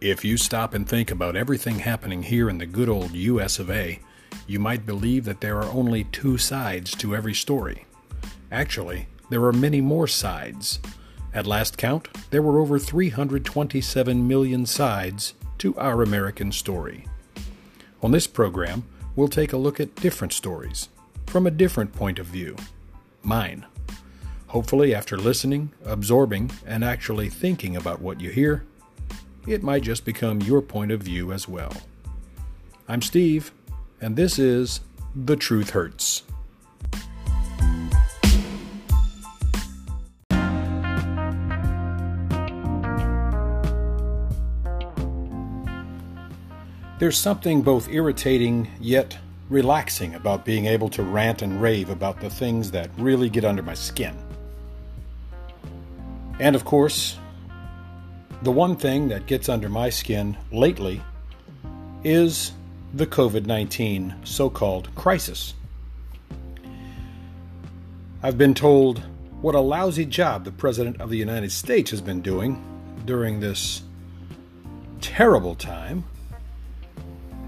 If you stop and think about everything happening here in the good old US of A, you might believe that there are only two sides to every story. Actually, there are many more sides. At last count, there were over 327 million sides to our American story. On this program, we'll take a look at different stories from a different point of view mine. Hopefully, after listening, absorbing, and actually thinking about what you hear, it might just become your point of view as well. I'm Steve, and this is The Truth Hurts. There's something both irritating yet relaxing about being able to rant and rave about the things that really get under my skin. And of course, the one thing that gets under my skin lately is the COVID 19 so called crisis. I've been told what a lousy job the President of the United States has been doing during this terrible time.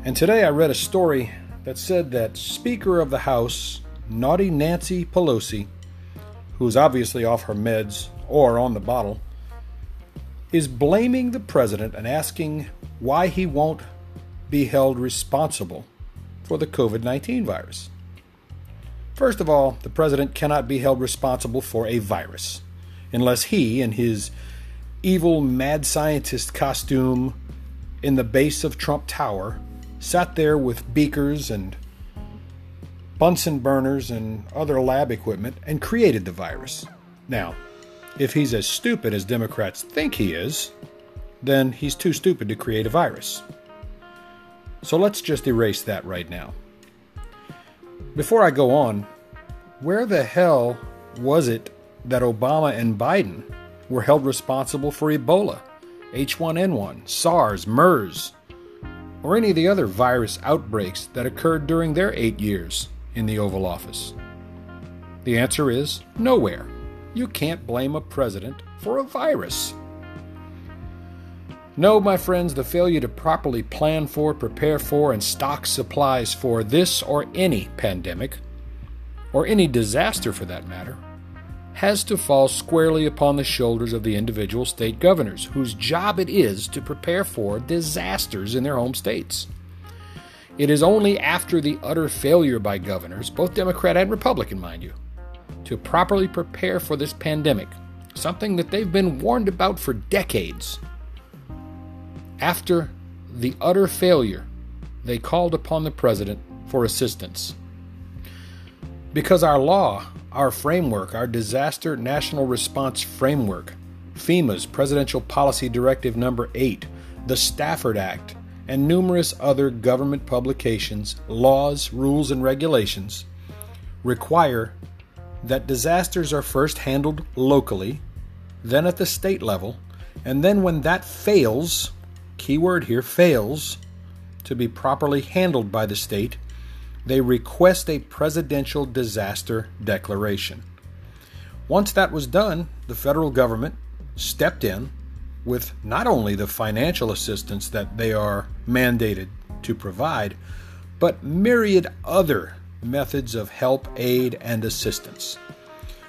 And today I read a story that said that Speaker of the House, Naughty Nancy Pelosi, who's obviously off her meds or on the bottle, is blaming the president and asking why he won't be held responsible for the COVID 19 virus. First of all, the president cannot be held responsible for a virus unless he, in his evil mad scientist costume in the base of Trump Tower, sat there with beakers and Bunsen burners and other lab equipment and created the virus. Now, if he's as stupid as Democrats think he is, then he's too stupid to create a virus. So let's just erase that right now. Before I go on, where the hell was it that Obama and Biden were held responsible for Ebola, H1N1, SARS, MERS, or any of the other virus outbreaks that occurred during their eight years in the Oval Office? The answer is nowhere. You can't blame a president for a virus. No, my friends, the failure to properly plan for, prepare for, and stock supplies for this or any pandemic, or any disaster for that matter, has to fall squarely upon the shoulders of the individual state governors, whose job it is to prepare for disasters in their home states. It is only after the utter failure by governors, both Democrat and Republican, mind you, to properly prepare for this pandemic, something that they've been warned about for decades. After the utter failure, they called upon the president for assistance. Because our law, our framework, our Disaster National Response Framework, FEMA's Presidential Policy Directive Number 8, the Stafford Act, and numerous other government publications, laws, rules, and regulations require that disasters are first handled locally, then at the state level, and then when that fails, keyword here fails, to be properly handled by the state, they request a presidential disaster declaration. Once that was done, the federal government stepped in with not only the financial assistance that they are mandated to provide, but myriad other methods of help, aid, and assistance.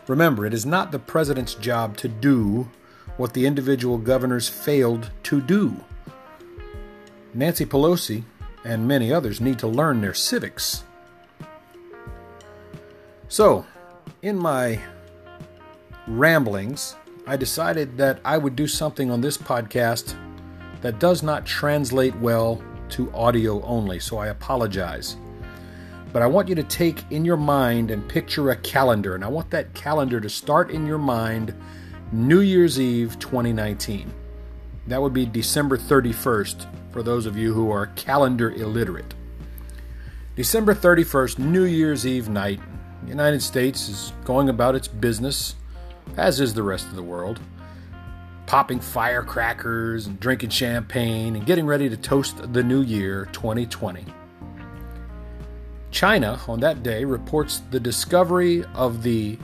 Remember, it is not the president's job to do what the individual governors failed to do. Nancy Pelosi and many others need to learn their civics. So, in my ramblings, I decided that I would do something on this podcast that does not translate well to audio only, so I apologize. But I want you to take in your mind and picture a calendar, and I want that calendar to start in your mind New Year's Eve 2019. That would be December 31st for those of you who are calendar illiterate. December 31st, New Year's Eve night, the United States is going about its business, as is the rest of the world, popping firecrackers and drinking champagne and getting ready to toast the new year 2020. China, on that day, reports the discovery of the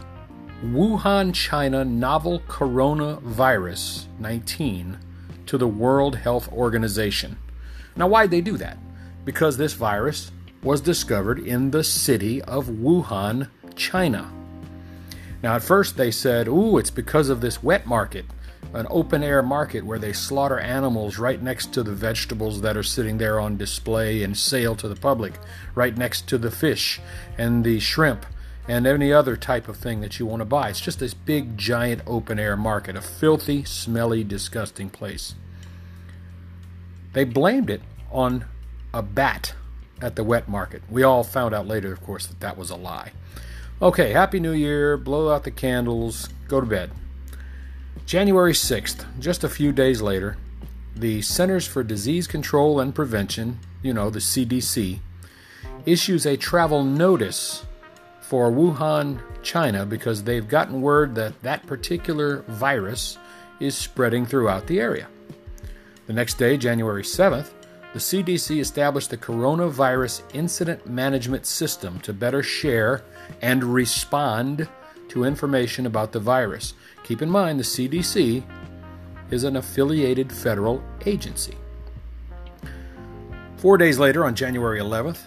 Wuhan, China novel coronavirus 19 to the World Health Organization. Now, why'd they do that? Because this virus was discovered in the city of Wuhan, China. Now, at first they said, ooh, it's because of this wet market, an open air market where they slaughter animals right next to the vegetables that are sitting there on display and sale to the public, right next to the fish and the shrimp and any other type of thing that you want to buy. It's just this big, giant open air market, a filthy, smelly, disgusting place. They blamed it on a bat at the wet market. We all found out later, of course, that that was a lie. Okay, Happy New Year, blow out the candles, go to bed. January 6th, just a few days later, the Centers for Disease Control and Prevention, you know, the CDC, issues a travel notice for Wuhan, China, because they've gotten word that that particular virus is spreading throughout the area. The next day, January 7th, the CDC established the Coronavirus Incident Management System to better share and respond to information about the virus. Keep in mind, the CDC is an affiliated federal agency. Four days later, on January 11th,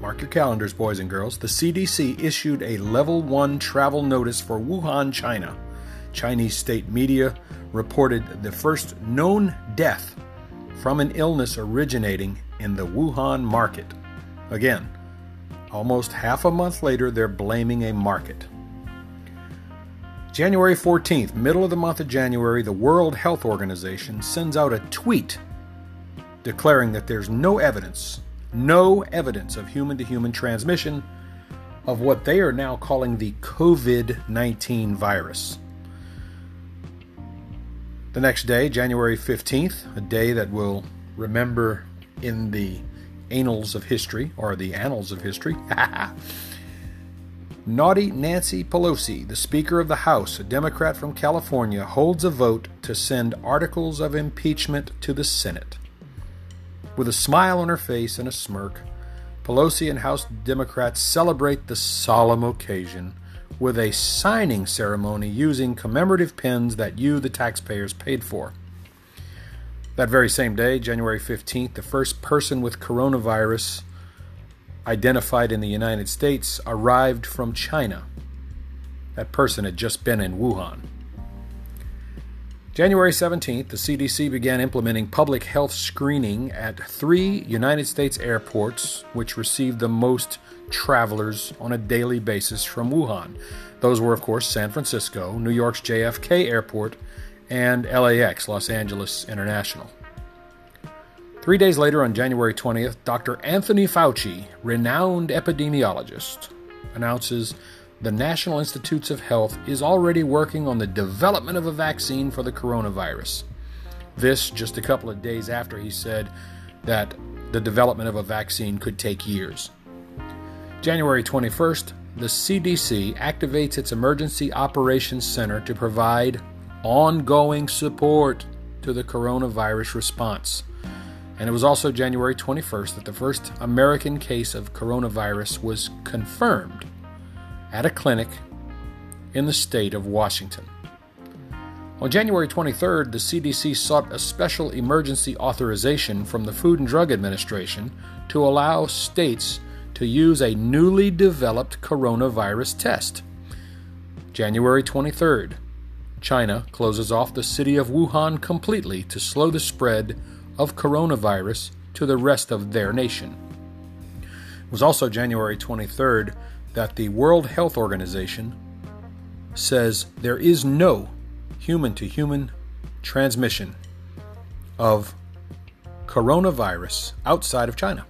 mark your calendars, boys and girls, the CDC issued a level one travel notice for Wuhan, China. Chinese state media reported the first known death from an illness originating in the Wuhan market. Again, almost half a month later, they're blaming a market. January 14th, middle of the month of January, the World Health Organization sends out a tweet declaring that there's no evidence, no evidence of human to human transmission of what they are now calling the COVID 19 virus. The next day, January 15th, a day that we'll remember in the annals of history, or the annals of history. Naughty Nancy Pelosi, the Speaker of the House, a Democrat from California, holds a vote to send articles of impeachment to the Senate. With a smile on her face and a smirk, Pelosi and House Democrats celebrate the solemn occasion with a signing ceremony using commemorative pens that you, the taxpayers, paid for. That very same day, January 15th, the first person with coronavirus identified in the United States arrived from China. That person had just been in Wuhan. January 17th, the CDC began implementing public health screening at three United States airports, which received the most travelers on a daily basis from Wuhan. Those were, of course, San Francisco, New York's JFK Airport, and LAX, Los Angeles International. Three days later, on January 20th, Dr. Anthony Fauci, renowned epidemiologist, announces the National Institutes of Health is already working on the development of a vaccine for the coronavirus. This just a couple of days after he said that the development of a vaccine could take years. January 21st, the CDC activates its Emergency Operations Center to provide ongoing support to the coronavirus response. And it was also January 21st that the first American case of coronavirus was confirmed at a clinic in the state of Washington. On January 23rd, the CDC sought a special emergency authorization from the Food and Drug Administration to allow states to use a newly developed coronavirus test. January 23rd, China closes off the city of Wuhan completely to slow the spread of coronavirus to the rest of their nation. It was also January 23rd that the World Health Organization says there is no human to human transmission of coronavirus outside of China.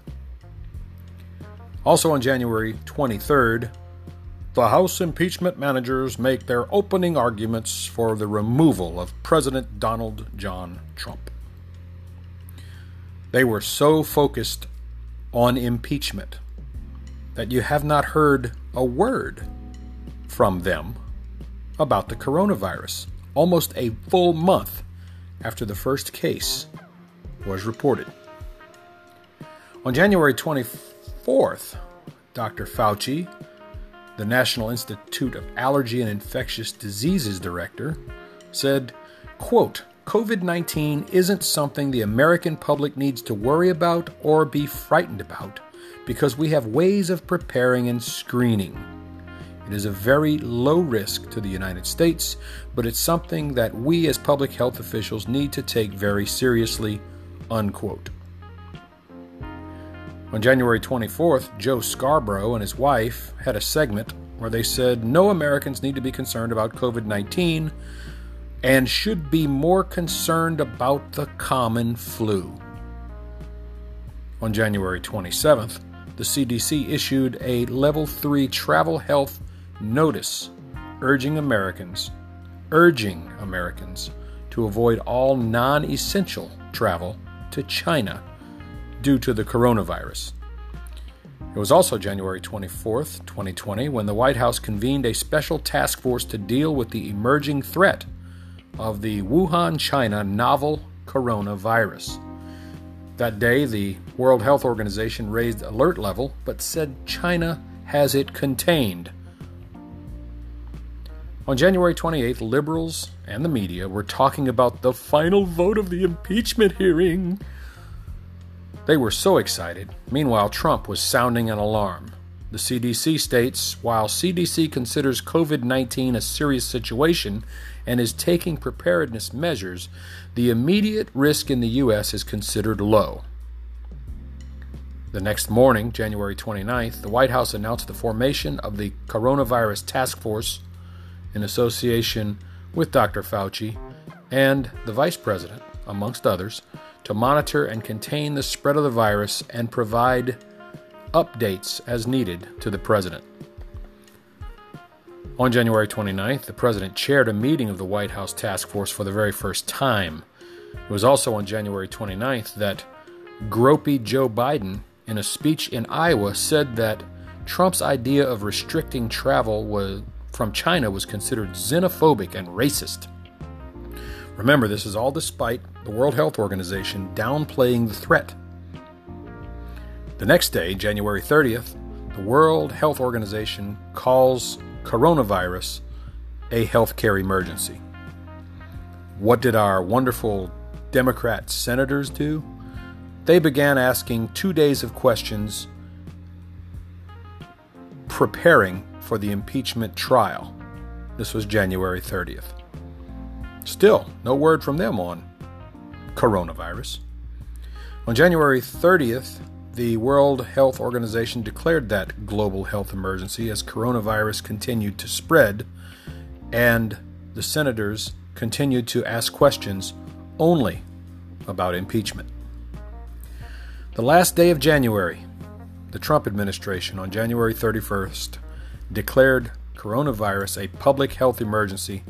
Also on January 23rd, the House impeachment managers make their opening arguments for the removal of President Donald John Trump. They were so focused on impeachment that you have not heard a word from them about the coronavirus, almost a full month after the first case was reported. On January 24th, Dr. Fauci, the National Institute of Allergy and Infectious Diseases director, said, quote, COVID 19 isn't something the American public needs to worry about or be frightened about because we have ways of preparing and screening. It is a very low risk to the United States, but it's something that we as public health officials need to take very seriously. Unquote. On January 24th, Joe Scarborough and his wife had a segment where they said no Americans need to be concerned about COVID 19 and should be more concerned about the common flu. On January 27th, the CDC issued a level 3 travel health notice urging Americans urging Americans to avoid all non-essential travel to China due to the coronavirus. It was also January 24th, 2020, when the White House convened a special task force to deal with the emerging threat of the Wuhan, China novel coronavirus. That day, the World Health Organization raised alert level but said China has it contained. On January 28th, liberals and the media were talking about the final vote of the impeachment hearing. They were so excited. Meanwhile, Trump was sounding an alarm. The CDC states while CDC considers COVID 19 a serious situation and is taking preparedness measures, the immediate risk in the U.S. is considered low. The next morning, January 29th, the White House announced the formation of the Coronavirus Task Force in association with Dr. Fauci and the Vice President, amongst others, to monitor and contain the spread of the virus and provide updates as needed to the President. On January 29th, the President chaired a meeting of the White House Task Force for the very first time. It was also on January 29th that gropey Joe Biden, in a speech in Iowa, said that Trump's idea of restricting travel was, from China was considered xenophobic and racist. Remember, this is all despite the World Health Organization downplaying the threat the next day, January 30th, the World Health Organization calls coronavirus a healthcare emergency. What did our wonderful Democrat senators do? They began asking two days of questions preparing for the impeachment trial. This was January 30th. Still, no word from them on coronavirus. On January 30th, the World Health Organization declared that global health emergency as coronavirus continued to spread, and the senators continued to ask questions only about impeachment. The last day of January, the Trump administration on January 31st declared coronavirus a public health emergency.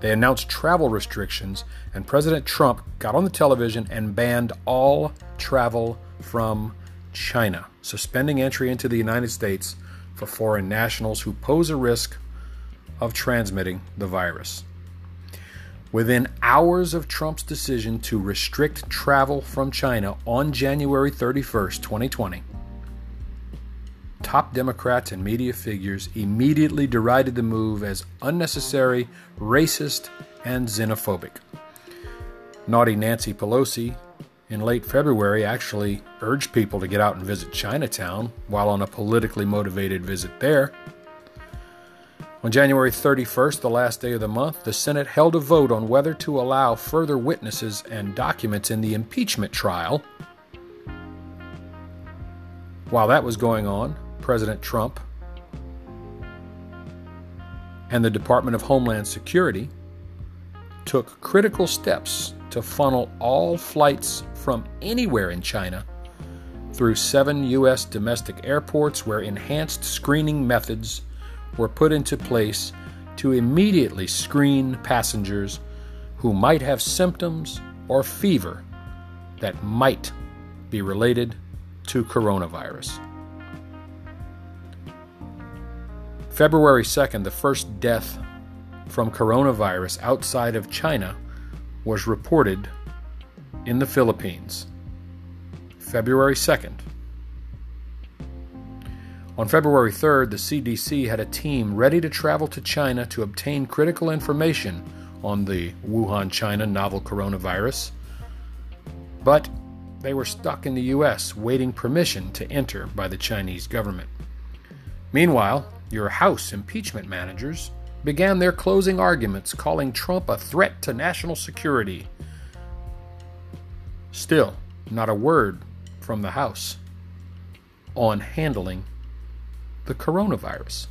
They announced travel restrictions, and President Trump got on the television and banned all travel from China, suspending entry into the United States for foreign nationals who pose a risk of transmitting the virus. Within hours of Trump's decision to restrict travel from China on January 31st, 2020, top Democrats and media figures immediately derided the move as unnecessary, racist, and xenophobic. Naughty Nancy Pelosi in late February actually urged people to get out and visit Chinatown while on a politically motivated visit there. On January 31st, the last day of the month, the Senate held a vote on whether to allow further witnesses and documents in the impeachment trial. While that was going on, President Trump and the Department of Homeland Security took critical steps to funnel all flights from anywhere in China through seven U.S. domestic airports where enhanced screening methods were put into place to immediately screen passengers who might have symptoms or fever that might be related to coronavirus. February 2nd, the first death from coronavirus outside of China was reported in the Philippines, February 2nd. On February 3rd, the CDC had a team ready to travel to China to obtain critical information on the Wuhan, China novel coronavirus. But they were stuck in the U.S. waiting permission to enter by the Chinese government. Meanwhile, your House impeachment managers began their closing arguments calling Trump a threat to national security. Still, not a word from the House on handling the coronavirus.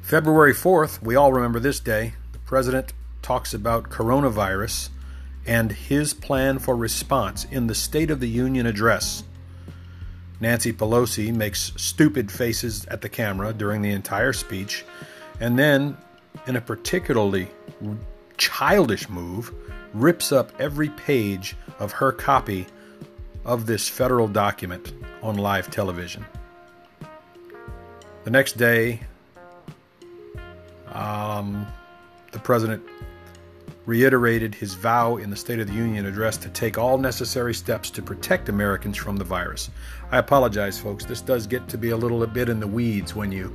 February 4th, we all remember this day, the president talks about coronavirus and his plan for response in the State of the Union address. Nancy Pelosi makes stupid faces at the camera during the entire speech, and then, in a particularly childish move, rips up every page of her copy of this federal document on live television. The next day, um, the president reiterated his vow in the State of the Union address to take all necessary steps to protect Americans from the virus. I apologize, folks. This does get to be a little bit in the weeds when you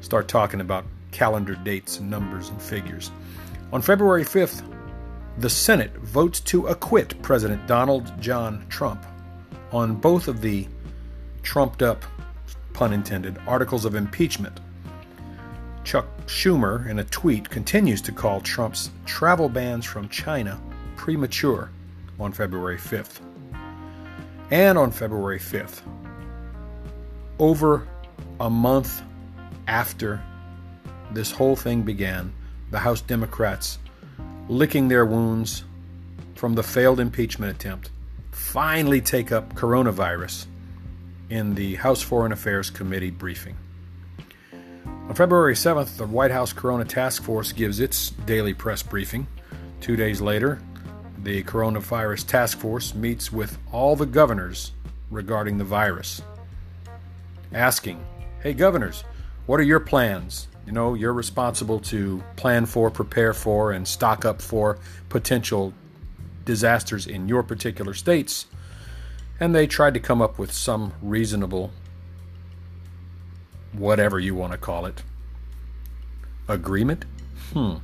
start talking about calendar dates and numbers and figures. On February 5th, the Senate votes to acquit President Donald John Trump on both of the trumped up, pun intended, articles of impeachment Chuck Schumer, in a tweet, continues to call Trump's travel bans from China premature on February 5th. And on February 5th, over a month after this whole thing began, the House Democrats, licking their wounds from the failed impeachment attempt, finally take up coronavirus in the House Foreign Affairs Committee briefing. On February 7th, the White House Corona Task Force gives its daily press briefing. Two days later, the Coronavirus Task Force meets with all the governors regarding the virus, asking, Hey, governors, what are your plans? You know, you're responsible to plan for, prepare for, and stock up for potential disasters in your particular states. And they tried to come up with some reasonable whatever you want to call it. Agreement? Hmm.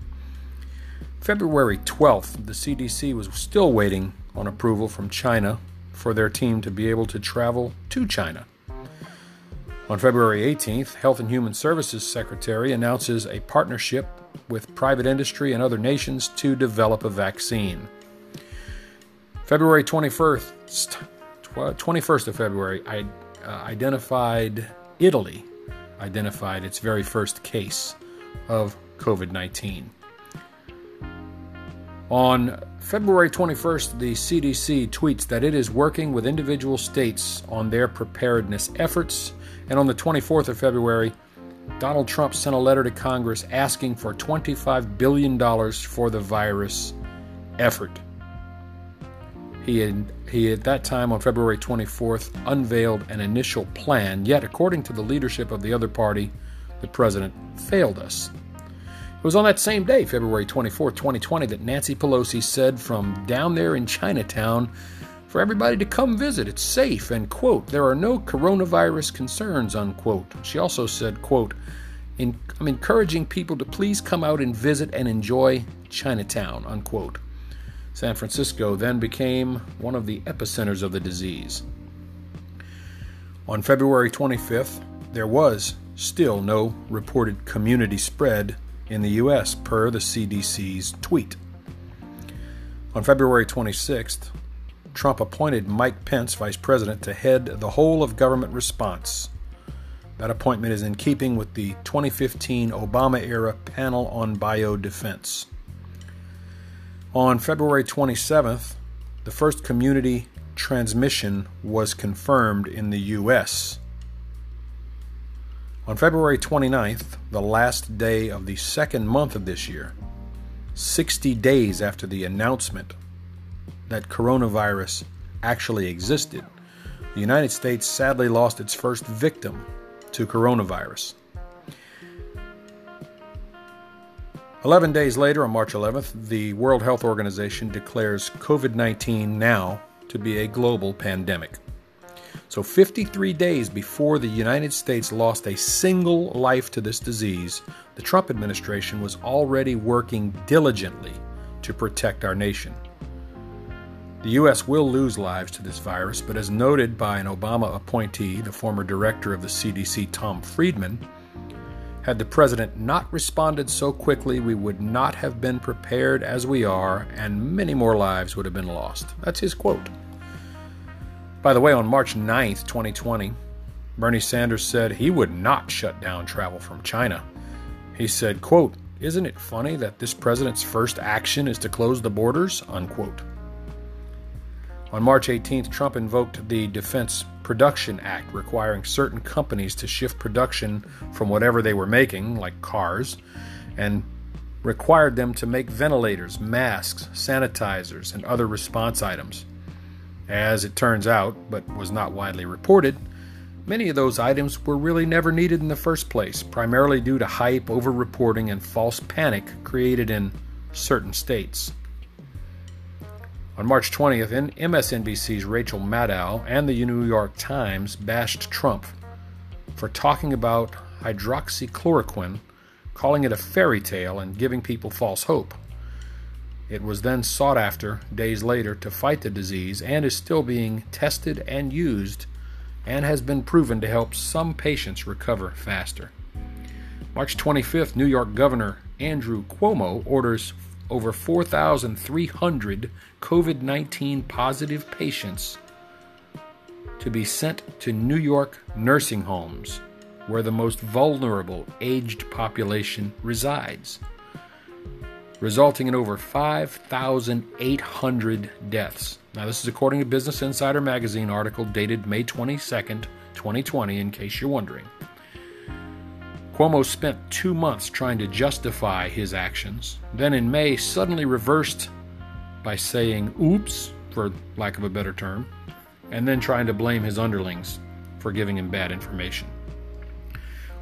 February 12th, the CDC was still waiting on approval from China for their team to be able to travel to China. On February 18th, Health and Human Services Secretary announces a partnership with private industry and other nations to develop a vaccine. February 21st, 21st of February, I uh, identified Italy identified its very first case of COVID 19. On February 21st, the CDC tweets that it is working with individual states on their preparedness efforts. And on the 24th of February, Donald Trump sent a letter to Congress asking for $25 billion for the virus effort. He had, he, at that time, on February 24th, unveiled an initial plan, yet, according to the leadership of the other party, the president failed us. It was on that same day, February 24, 2020, that Nancy Pelosi said from down there in Chinatown for everybody to come visit. It's safe, and, quote, there are no coronavirus concerns, unquote. She also said, quote, I'm encouraging people to please come out and visit and enjoy Chinatown, unquote. San Francisco then became one of the epicenters of the disease. On February 25th, there was still no reported community spread in the U.S., per the CDC's tweet. On February 26th, Trump appointed Mike Pence vice president to head the whole of government response. That appointment is in keeping with the 2015 Obama era panel on biodefense. On February 27th, the first community transmission was confirmed in the U.S. On February 29th, the last day of the second month of this year, 60 days after the announcement that coronavirus actually existed, the United States sadly lost its first victim to coronavirus. 11 days later, on March 11th, the World Health Organization declares COVID 19 now to be a global pandemic. So, 53 days before the United States lost a single life to this disease, the Trump administration was already working diligently to protect our nation. The U.S. will lose lives to this virus, but as noted by an Obama appointee, the former director of the CDC, Tom Frieden, had the president not responded so quickly, we would not have been prepared as we are, and many more lives would have been lost. That's his quote. By the way, on March 9th, 2020, Bernie Sanders said he would not shut down travel from China. He said, quote, Isn't it funny that this president's first action is to close the borders? Unquote. On March 18th, Trump invoked the Defense Production Act, requiring certain companies to shift production from whatever they were making, like cars, and required them to make ventilators, masks, sanitizers, and other response items. As it turns out, but was not widely reported, many of those items were really never needed in the first place, primarily due to hype, over reporting, and false panic created in certain states. On March 20th, MSNBC's Rachel Maddow and the New York Times bashed Trump for talking about hydroxychloroquine, calling it a fairy tale, and giving people false hope. It was then sought after days later to fight the disease and is still being tested and used and has been proven to help some patients recover faster. March 25th, New York Governor Andrew Cuomo orders over 4,300 COVID 19 positive patients to be sent to New York nursing homes where the most vulnerable aged population resides, resulting in over 5,800 deaths. Now, this is according to Business Insider magazine article dated May 22nd, 2020, in case you're wondering. Cuomo spent two months trying to justify his actions, then in May suddenly reversed by saying oops, for lack of a better term, and then trying to blame his underlings for giving him bad information.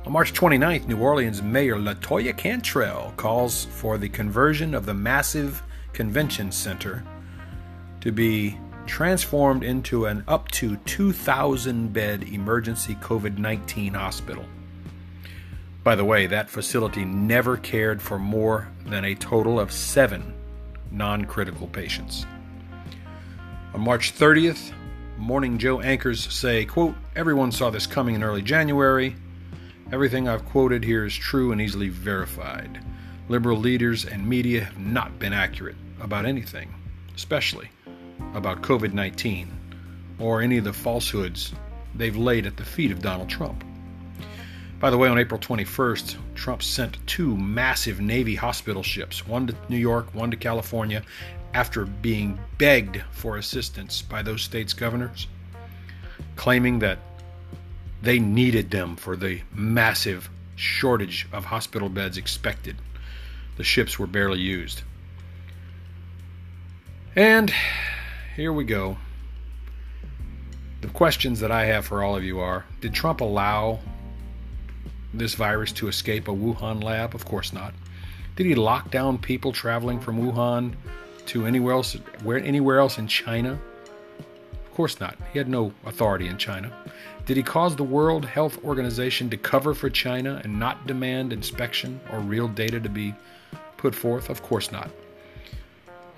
On March 29th, New Orleans Mayor Latoya Cantrell calls for the conversion of the massive convention center to be transformed into an up to 2,000 bed emergency COVID 19 hospital. By the way, that facility never cared for more than a total of seven non critical patients. On March 30th, Morning Joe anchors say, quote, Everyone saw this coming in early January. Everything I've quoted here is true and easily verified. Liberal leaders and media have not been accurate about anything, especially about COVID 19 or any of the falsehoods they've laid at the feet of Donald Trump. By the way, on April 21st, Trump sent two massive Navy hospital ships, one to New York, one to California, after being begged for assistance by those states' governors, claiming that they needed them for the massive shortage of hospital beds expected. The ships were barely used. And here we go. The questions that I have for all of you are Did Trump allow this virus to escape a Wuhan lab? Of course not. Did he lock down people traveling from Wuhan to anywhere else, where anywhere else in China? Of course not. He had no authority in China. Did he cause the World Health Organization to cover for China and not demand inspection or real data to be put forth? Of course not.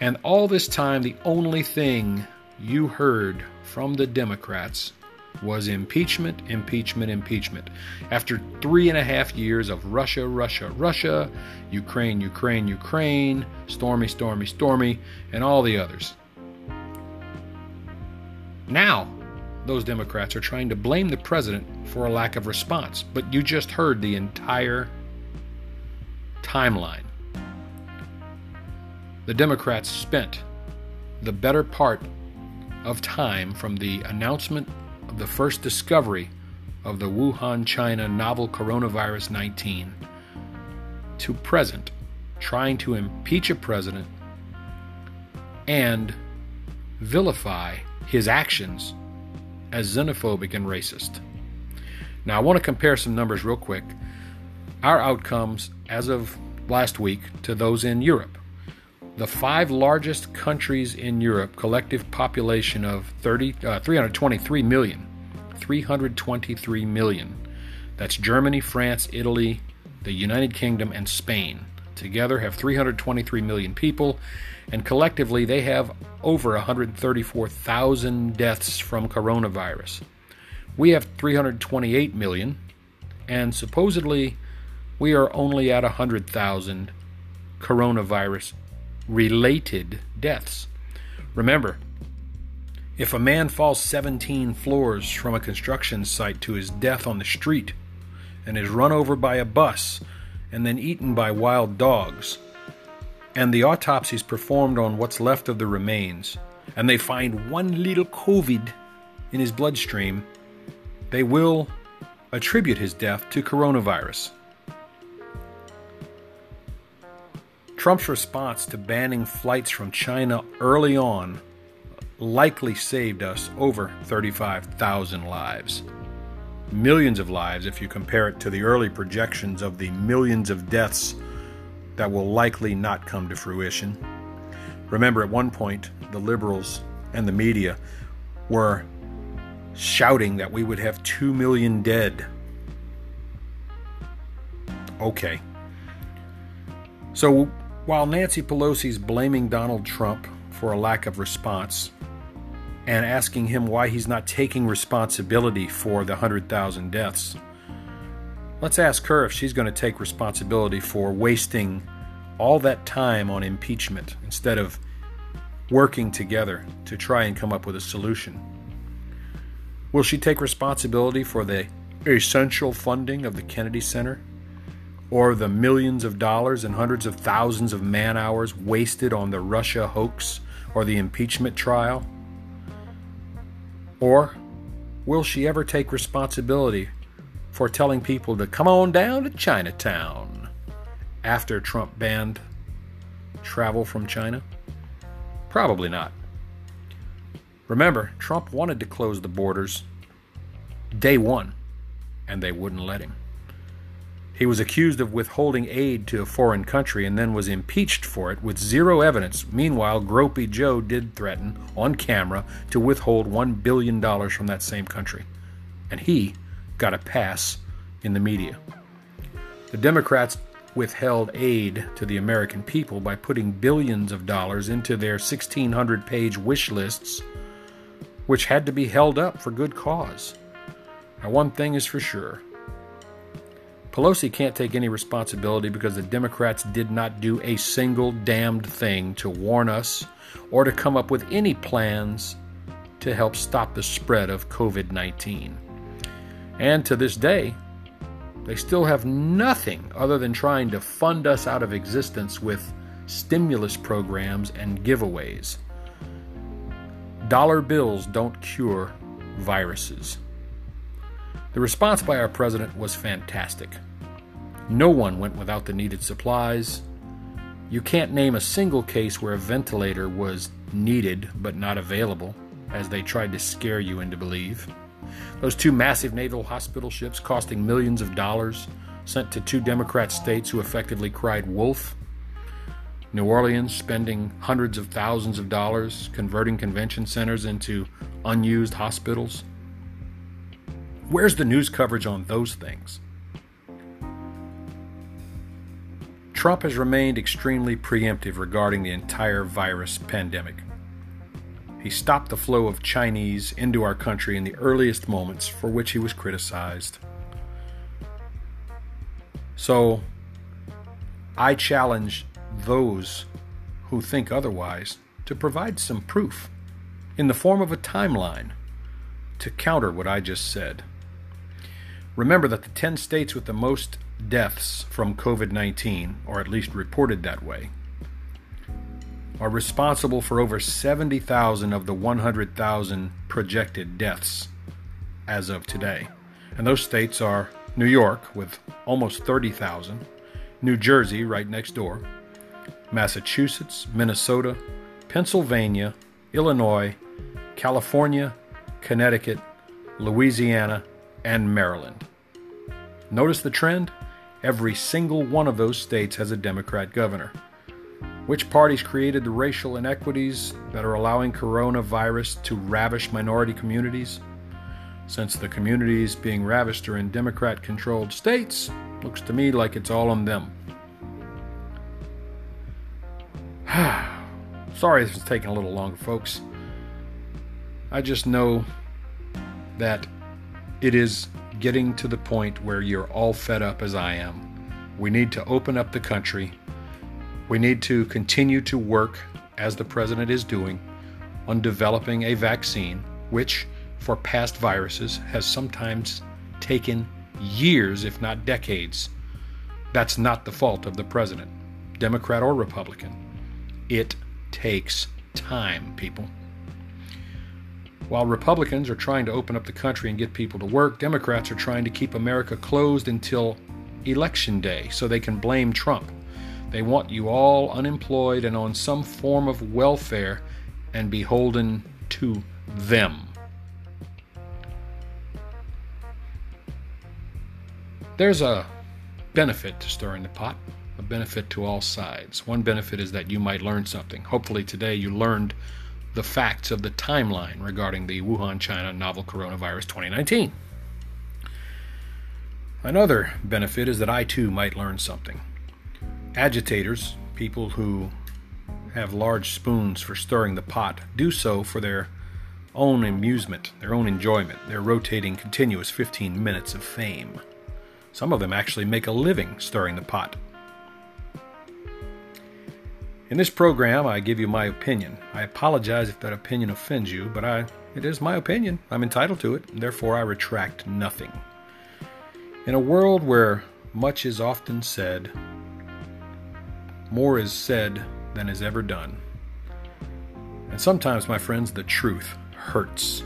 And all this time, the only thing you heard from the Democrats was impeachment, impeachment, impeachment. After three and a half years of Russia, Russia, Russia, Ukraine, Ukraine, Ukraine, stormy, stormy, stormy, and all the others. Now, those Democrats are trying to blame the president for a lack of response, but you just heard the entire timeline. The Democrats spent the better part of time from the announcement of the first discovery of the Wuhan, China novel coronavirus 19 to present, trying to impeach a president and vilify his actions as xenophobic and racist. Now, I want to compare some numbers real quick. Our outcomes as of last week to those in Europe. The five largest countries in Europe, collective population of 30, uh, 323 million, 323 million. That's Germany, France, Italy, the United Kingdom, and Spain. Together have 323 million people, and collectively they have over 134,000 deaths from coronavirus. We have 328 million, and supposedly we are only at 100,000 coronavirus related deaths. Remember, if a man falls 17 floors from a construction site to his death on the street and is run over by a bus and then eaten by wild dogs, and the autopsies performed on what's left of the remains, and they find one little COVID in his bloodstream, they will attribute his death to coronavirus. Trump's response to banning flights from China early on likely saved us over 35,000 lives. Millions of lives if you compare it to the early projections of the millions of deaths that will likely not come to fruition. Remember, at one point, the liberals and the media were shouting that we would have 2 million dead. Okay. So while Nancy Pelosi's blaming Donald Trump for a lack of response and asking him why he's not taking responsibility for the 100,000 deaths, let's ask her if she's going to take responsibility for wasting all that time on impeachment instead of working together to try and come up with a solution. Will she take responsibility for the essential funding of the Kennedy Center? Or the millions of dollars and hundreds of thousands of man hours wasted on the Russia hoax or the impeachment trial? Or will she ever take responsibility for telling people to come on down to Chinatown after Trump banned travel from China? Probably not. Remember, Trump wanted to close the borders day one, and they wouldn't let him. He was accused of withholding aid to a foreign country and then was impeached for it with zero evidence. Meanwhile, Gropey Joe did threaten, on camera, to withhold $1 billion from that same country. And he got a pass in the media. The Democrats withheld aid to the American people by putting billions of dollars into their 1,600 page wish lists which had to be held up for good cause. Now, one thing is for sure Pelosi can't take any responsibility because the Democrats did not do a single damned thing to warn us or to come up with any plans to help stop the spread of COVID 19. And to this day, they still have nothing other than trying to fund us out of existence with stimulus programs and giveaways. Dollar bills don't cure viruses. The response by our president was fantastic. No one went without the needed supplies. You can't name a single case where a ventilator was needed but not available, as they tried to scare you into believe. Those two massive naval hospital ships costing millions of dollars, sent to two Democrat states who effectively cried wolf, New Orleans spending hundreds of thousands of dollars converting convention centers into unused hospitals. Where's the news coverage on those things? Trump has remained extremely preemptive regarding the entire virus pandemic. He stopped the flow of Chinese into our country in the earliest moments, for which he was criticized. So, I challenge those who think otherwise to provide some proof in the form of a timeline to counter what I just said. Remember that the 10 states with the most deaths from COVID 19, or at least reported that way, are responsible for over 70,000 of the 100,000 projected deaths as of today. And those states are New York with almost 30,000, New Jersey right next door, Massachusetts, Minnesota, Pennsylvania, Illinois, California, Connecticut, Louisiana, and Maryland. Notice the trend? Every single one of those states has a Democrat governor. Which parties created the racial inequities that are allowing coronavirus to ravish minority communities? Since the communities being ravished are in Democrat controlled states, looks to me like it's all on them. Sorry this is taking a little longer, folks. I just know that it is getting to the point where you're all fed up as I am. We need to open up the country. We need to continue to work, as the president is doing, on developing a vaccine, which, for past viruses, has sometimes taken years, if not decades. That's not the fault of the president, Democrat or Republican. It takes time, people. While Republicans are trying to open up the country and get people to work, Democrats are trying to keep America closed until election day so they can blame Trump. They want you all unemployed and on some form of welfare and beholden to them. There's a benefit to stirring the pot, a benefit to all sides. One benefit is that you might learn something. Hopefully, today you learned the facts of the timeline regarding the Wuhan, China novel coronavirus 2019. Another benefit is that I too might learn something. Agitators, people who have large spoons for stirring the pot, do so for their own amusement, their own enjoyment, their rotating continuous 15 minutes of fame. Some of them actually make a living stirring the pot. In this program, I give you my opinion. I apologize if that opinion offends you, but I, it is my opinion. I'm entitled to it, therefore I retract nothing. In a world where much is often said, more is said than is ever done. And sometimes, my friends, the truth hurts.